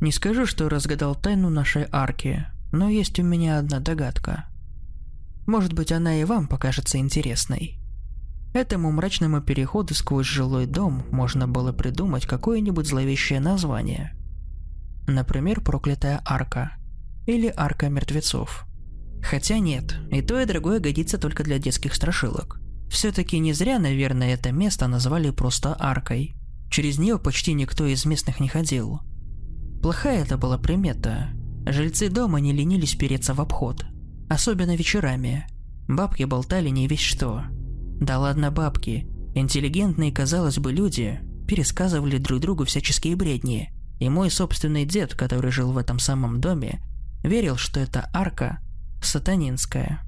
Не скажу, что разгадал тайну нашей арки, но есть у меня одна догадка. Может быть, она и вам покажется интересной. Этому мрачному переходу сквозь жилой дом можно было придумать какое-нибудь зловещее название. Например, «Проклятая арка» или «Арка мертвецов». Хотя нет, и то и другое годится только для детских страшилок. Все-таки не зря, наверное, это место назвали просто аркой. Через нее почти никто из местных не ходил. Плохая это была примета. Жильцы дома не ленились переться в обход. Особенно вечерами. Бабки болтали не весь что. Да ладно бабки. Интеллигентные, казалось бы, люди пересказывали друг другу всяческие бредни. И мой собственный дед, который жил в этом самом доме, верил, что это арка сатанинская.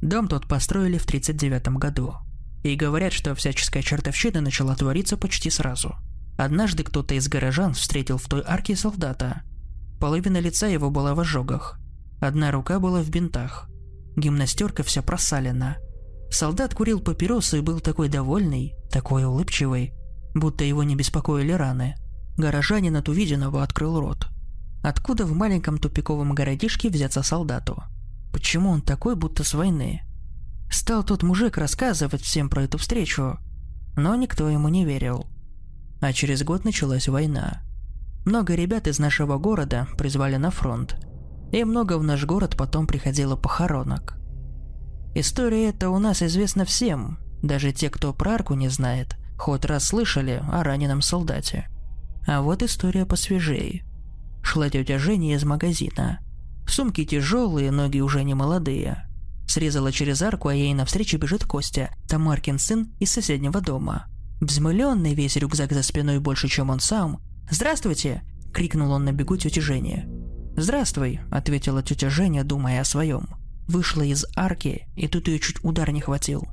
Дом тот построили в 39 году. И говорят, что всяческая чертовщина начала твориться почти сразу. Однажды кто-то из горожан встретил в той арке солдата. Половина лица его была в ожогах. Одна рука была в бинтах. Гимнастерка вся просалена. Солдат курил папиросы и был такой довольный, такой улыбчивый, будто его не беспокоили раны. Горожанин от увиденного открыл рот. Откуда в маленьком тупиковом городишке взяться солдату? Почему он такой, будто с войны? Стал тот мужик рассказывать всем про эту встречу, но никто ему не верил. А через год началась война. Много ребят из нашего города призвали на фронт, и много в наш город потом приходило похоронок. История эта у нас известна всем, даже те, кто про арку не знает, хоть раз слышали о раненом солдате. А вот история посвежее. Шла тетя Женя из магазина – Сумки тяжелые, ноги уже не молодые. Срезала через арку, а ей навстречу бежит Костя, Тамаркин сын из соседнего дома. Взмыленный, весь рюкзак за спиной больше, чем он сам. «Здравствуйте!» – крикнул он на бегу тете Жене. «Здравствуй!» – ответила тетя Женя, думая о своем. Вышла из арки, и тут ее чуть удар не хватил.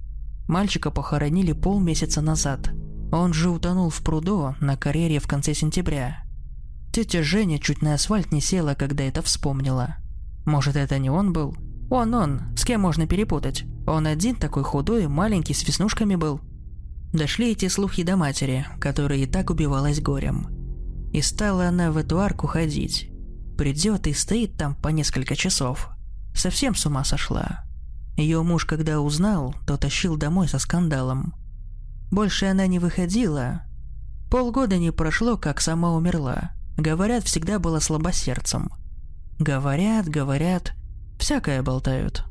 Мальчика похоронили полмесяца назад. Он же утонул в пруду на карьере в конце сентября. Тетя Женя чуть на асфальт не села, когда это вспомнила. Может, это не он был? Он, он, с кем можно перепутать? Он один такой худой, маленький, с веснушками был. Дошли эти слухи до матери, которая и так убивалась горем. И стала она в эту арку ходить. Придет и стоит там по несколько часов. Совсем с ума сошла. Ее муж, когда узнал, то тащил домой со скандалом. Больше она не выходила. Полгода не прошло, как сама умерла. Говорят, всегда была слабосердцем – Говорят, говорят, всякое болтают.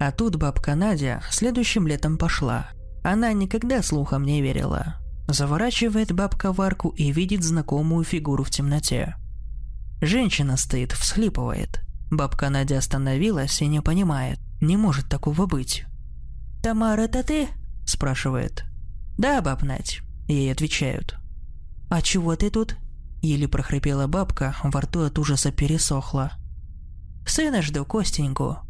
А тут бабка Надя следующим летом пошла. Она никогда слухам не верила. Заворачивает бабка в арку и видит знакомую фигуру в темноте. Женщина стоит, всхлипывает. Бабка Надя остановилась и не понимает. Не может такого быть. «Тамара, это ты?» – спрашивает. «Да, баб Надь», – ей отвечают. «А чего ты тут?» Еле прохрипела бабка, во рту от ужаса пересохла. «Сына жду, Костеньку», —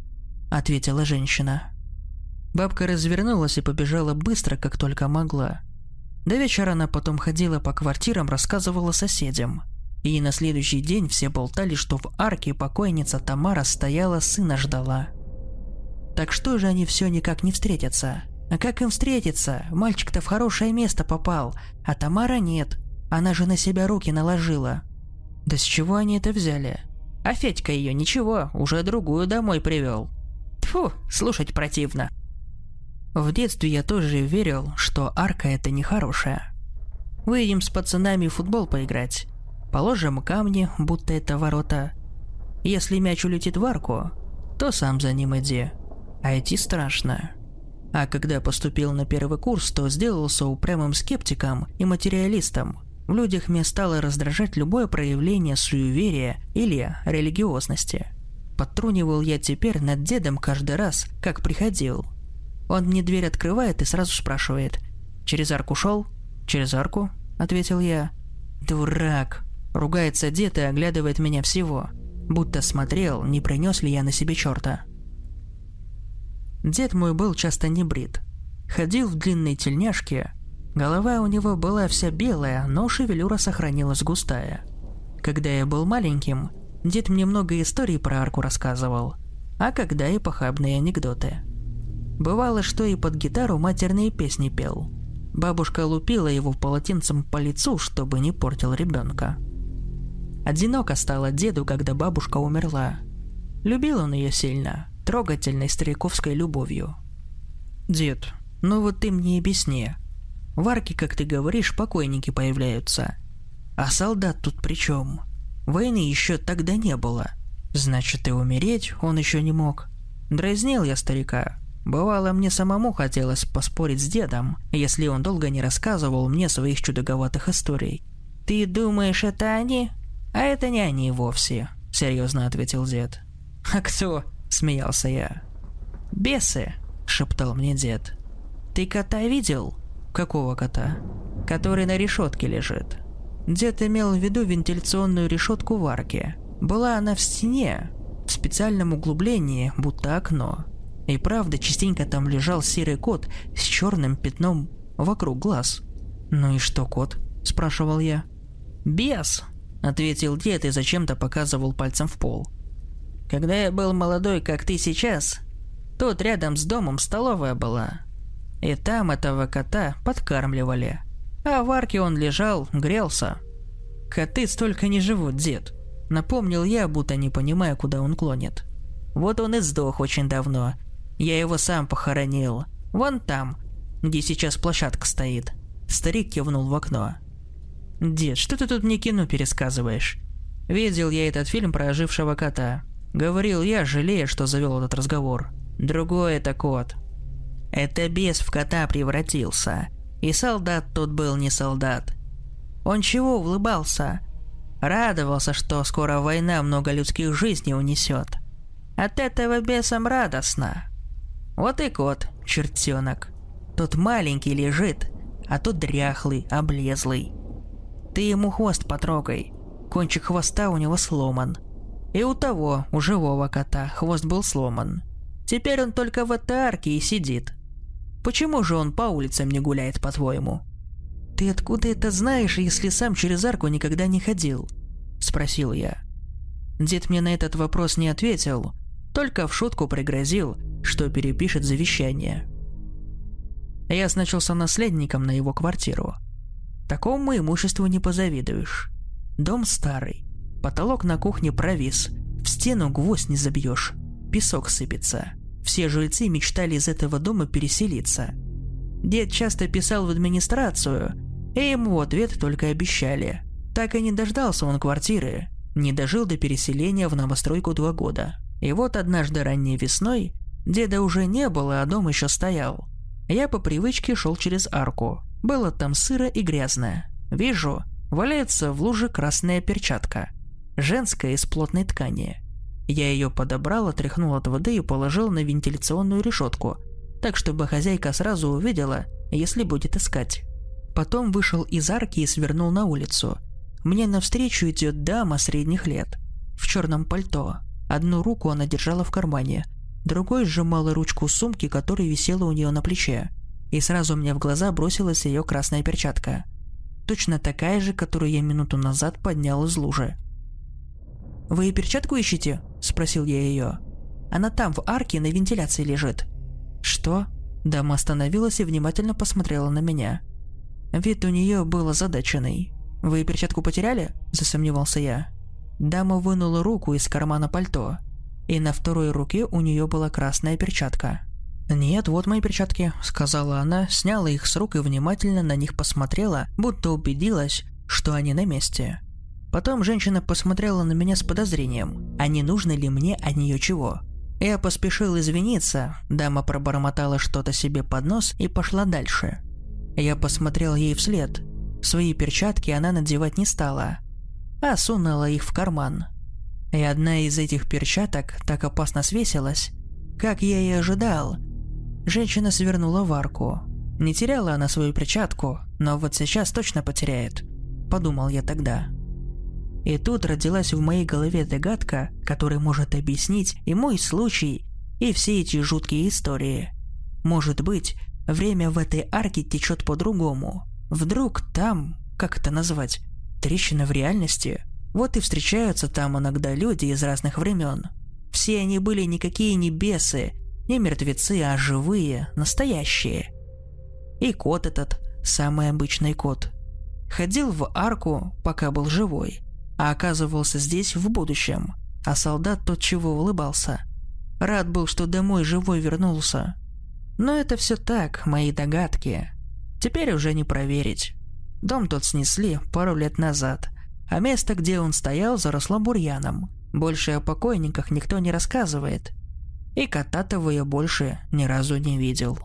ответила женщина. Бабка развернулась и побежала быстро, как только могла. До вечера она потом ходила по квартирам, рассказывала соседям. И на следующий день все болтали, что в арке покойница Тамара стояла, сына ждала. Так что же они все никак не встретятся? А как им встретиться? Мальчик-то в хорошее место попал, а Тамара нет. Она же на себя руки наложила. Да с чего они это взяли? А Федька ее ничего, уже другую домой привел. Тфу, слушать противно. В детстве я тоже верил, что арка это нехорошая. Выйдем с пацанами в футбол поиграть. Положим камни, будто это ворота. Если мяч улетит в арку, то сам за ним иди. А идти страшно. А когда поступил на первый курс, то сделался упрямым скептиком и материалистом – в людях меня стало раздражать любое проявление суеверия или религиозности. Подтрунивал я теперь над дедом каждый раз, как приходил. Он мне дверь открывает и сразу спрашивает. «Через арку шел?» «Через арку», — ответил я. «Дурак!» — ругается дед и оглядывает меня всего. Будто смотрел, не принес ли я на себе черта. Дед мой был часто не брит. Ходил в длинной тельняшке, Голова у него была вся белая, но шевелюра сохранилась густая. Когда я был маленьким, дед мне много историй про арку рассказывал, а когда и похабные анекдоты. Бывало, что и под гитару матерные песни пел. Бабушка лупила его полотенцем по лицу, чтобы не портил ребенка. Одиноко стало деду, когда бабушка умерла. Любил он ее сильно, трогательной стариковской любовью. «Дед, ну вот ты мне объясни. В арке, как ты говоришь, покойники появляются. А солдат тут при чем? Войны еще тогда не было. Значит, и умереть он еще не мог. Дразнил я старика. Бывало, мне самому хотелось поспорить с дедом, если он долго не рассказывал мне своих чудаковатых историй. «Ты думаешь, это они?» «А это не они вовсе», — серьезно ответил дед. «А кто?» — смеялся я. «Бесы», — шептал мне дед. «Ты кота видел?» «Какого кота?» «Который на решетке лежит». Дед имел в виду вентиляционную решетку в арке. Была она в стене, в специальном углублении, будто окно. И правда, частенько там лежал серый кот с черным пятном вокруг глаз. «Ну и что, кот?» – спрашивал я. «Бес!» – ответил дед и зачем-то показывал пальцем в пол. «Когда я был молодой, как ты сейчас, тут рядом с домом столовая была. И там этого кота подкармливали. А в арке он лежал, грелся. Коты столько не живут, дед. Напомнил я, будто не понимая, куда он клонит. Вот он и сдох очень давно. Я его сам похоронил. Вон там, где сейчас площадка стоит. Старик кивнул в окно. «Дед, что ты тут мне кино пересказываешь? Видел я этот фильм про ожившего кота. Говорил я, жалея, что завел этот разговор. Другой это кот. Это бес в кота превратился. И солдат тут был не солдат. Он чего улыбался? Радовался, что скоро война много людских жизней унесет. От этого бесам радостно. Вот и кот, чертенок. Тут маленький лежит, а тут дряхлый, облезлый. Ты ему хвост потрогай. Кончик хвоста у него сломан. И у того, у живого кота, хвост был сломан. Теперь он только в этой арке и сидит. Почему же он по улицам не гуляет, по-твоему? Ты откуда это знаешь, если сам через арку никогда не ходил? Спросил я. Дед мне на этот вопрос не ответил, только в шутку пригрозил, что перепишет завещание. Я значился наследником на его квартиру – Такому имуществу не позавидуешь. Дом старый, потолок на кухне провис, в стену гвоздь не забьешь, песок сыпется. Все жильцы мечтали из этого дома переселиться. Дед часто писал в администрацию, и ему в ответ только обещали. Так и не дождался он квартиры, не дожил до переселения в новостройку два года. И вот однажды ранней весной деда уже не было, а дом еще стоял. Я по привычке шел через арку. Было там сыро и грязно. Вижу, валяется в луже красная перчатка. Женская из плотной ткани. Я ее подобрал, отряхнул от воды и положил на вентиляционную решетку, так чтобы хозяйка сразу увидела, если будет искать. Потом вышел из арки и свернул на улицу. Мне навстречу идет дама средних лет. В черном пальто. Одну руку она держала в кармане, другой сжимала ручку сумки, которая висела у нее на плече и сразу мне в глаза бросилась ее красная перчатка. Точно такая же, которую я минуту назад поднял из лужи. «Вы перчатку ищете?» – спросил я ее. «Она там, в арке, на вентиляции лежит». «Что?» Дама остановилась и внимательно посмотрела на меня. Вид у нее был озадаченный. «Вы перчатку потеряли?» – засомневался я. Дама вынула руку из кармана пальто, и на второй руке у нее была красная перчатка. «Нет, вот мои перчатки», — сказала она, сняла их с рук и внимательно на них посмотрела, будто убедилась, что они на месте. Потом женщина посмотрела на меня с подозрением, а не нужно ли мне от нее чего. Я поспешил извиниться, дама пробормотала что-то себе под нос и пошла дальше. Я посмотрел ей вслед. Свои перчатки она надевать не стала, а сунула их в карман. И одна из этих перчаток так опасно свесилась, как я и ожидал – Женщина свернула в арку. Не теряла она свою перчатку, но вот сейчас точно потеряет. Подумал я тогда. И тут родилась в моей голове догадка, которая может объяснить и мой случай, и все эти жуткие истории. Может быть, время в этой арке течет по-другому. Вдруг там, как это назвать, трещина в реальности? Вот и встречаются там иногда люди из разных времен. Все они были никакие не бесы, не мертвецы, а живые, настоящие. И кот этот, самый обычный кот. Ходил в арку, пока был живой, а оказывался здесь в будущем, а солдат тот чего улыбался. Рад был, что домой живой вернулся. Но это все так, мои догадки. Теперь уже не проверить. Дом тот снесли пару лет назад, а место, где он стоял, заросло бурьяном. Больше о покойниках никто не рассказывает. И кота-то я больше ни разу не видел.